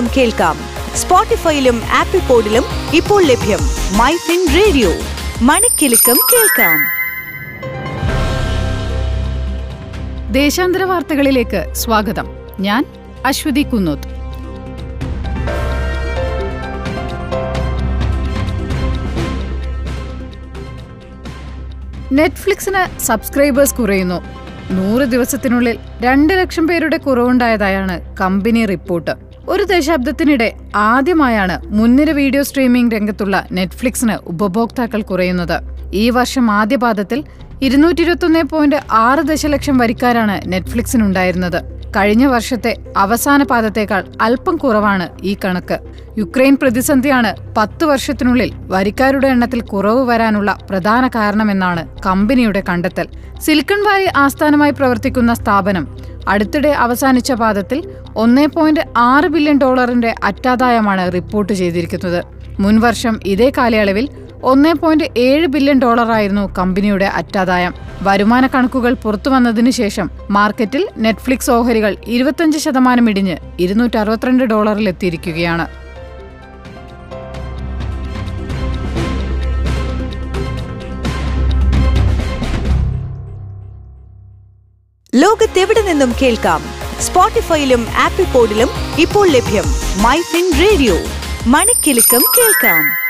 കേൾക്കാം. സ്പോട്ടിഫൈയിലും ആപ്പിൾ പോഡിലും ഇപ്പോൾ ലഭ്യം മൈ ഫിൻ റേഡിയോ. മണിക്കെലക്കം കേൾക്കാം. ദേശാന്തര വാർത്തകളിലേക്ക് സ്വാഗതം. ഞാൻ അശ്വതി കുന്നോത്ത്. നെറ്റ്ഫ്ലിക്സിന് സബ്സ്ക്രൈബേഴ്സ് കുറയുന്നു. നൂറ് ദിവസത്തിനുള്ളിൽ രണ്ട് ലക്ഷം പേരുടെ കുറവുണ്ടായതായാണ് കമ്പനി റിപ്പോർട്ട്. ഒരു ദശാബ്ദത്തിനിടെ ആദ്യമായാണ് മുൻനിര വീഡിയോ സ്ട്രീമിംഗ് രംഗത്തുള്ള നെറ്റ്ഫ്ലിക്സിന് ഉപഭോക്താക്കൾ കുറയുന്നത്. ഈ വർഷം ആദ്യപാദത്തിൽ ഇരുന്നൂറ്റി ഇരുപത്തൊന്ന് പോയിന്റ് ആറ് ദശലക്ഷം വരിക്കാരാണ് നെറ്റ്ഫ്ലിക്സിനുണ്ടായിരുന്നത്. കഴിഞ്ഞ വർഷത്തെ അവസാന പാദത്തേക്കാൾ അല്പം കുറവാണ് ഈ കണക്ക്. യുക്രൈൻ പ്രതിസന്ധിയാണ് പത്ത് വർഷത്തിനുള്ളിൽ വരിക്കാരുടെ എണ്ണത്തിൽ കുറവ് വരാനുള്ള പ്രധാന കാരണമെന്നാണ് കമ്പനിയുടെ കണ്ടെത്തൽ. സിലിക്കൺ വാലി ആസ്ഥാനമായി പ്രവർത്തിക്കുന്ന സ്ഥാപനം അടുത്തിടെ അവസാനിച്ച പാദത്തിൽ ഒന്നേ പോയിന്റ് ആറ് ബില്യൺ ഡോളറിന്റെ അറ്റാദായമാണ് റിപ്പോർട്ട് ചെയ്തിരിക്കുന്നത്. മുൻവർഷം ഇതേ കാലയളവിൽ ഒന്നേ പോയിന്റ് ഏഴ് ബില്യൺ ഡോളറായിരുന്നു കമ്പനിയുടെ അറ്റാദായം. വരുമാന കണക്കുകൾ പുറത്തുവന്നതിനു ശേഷം മാർക്കറ്റിൽ നെറ്റ്ഫ്ലിക്സ് ഓഹരികൾ ഇരുപത്തഞ്ച് ശതമാനം ഇടിഞ്ഞ് ഇരുന്നൂറ്റി അറുപത്തിരണ്ട് ഡോളറിലെത്തിയിരിക്കുകയാണ് ലോകത്തെവിടെ നിന്നും കേൾക്കാം? സ്പോട്ടിഫൈയിലും ആപ്പിൾ പോഡിലും ഇപ്പോൾ ലഭ്യം മൈ ഫിൻ റേഡിയോ. മണിക്കെലക്കം കേൾക്കാം.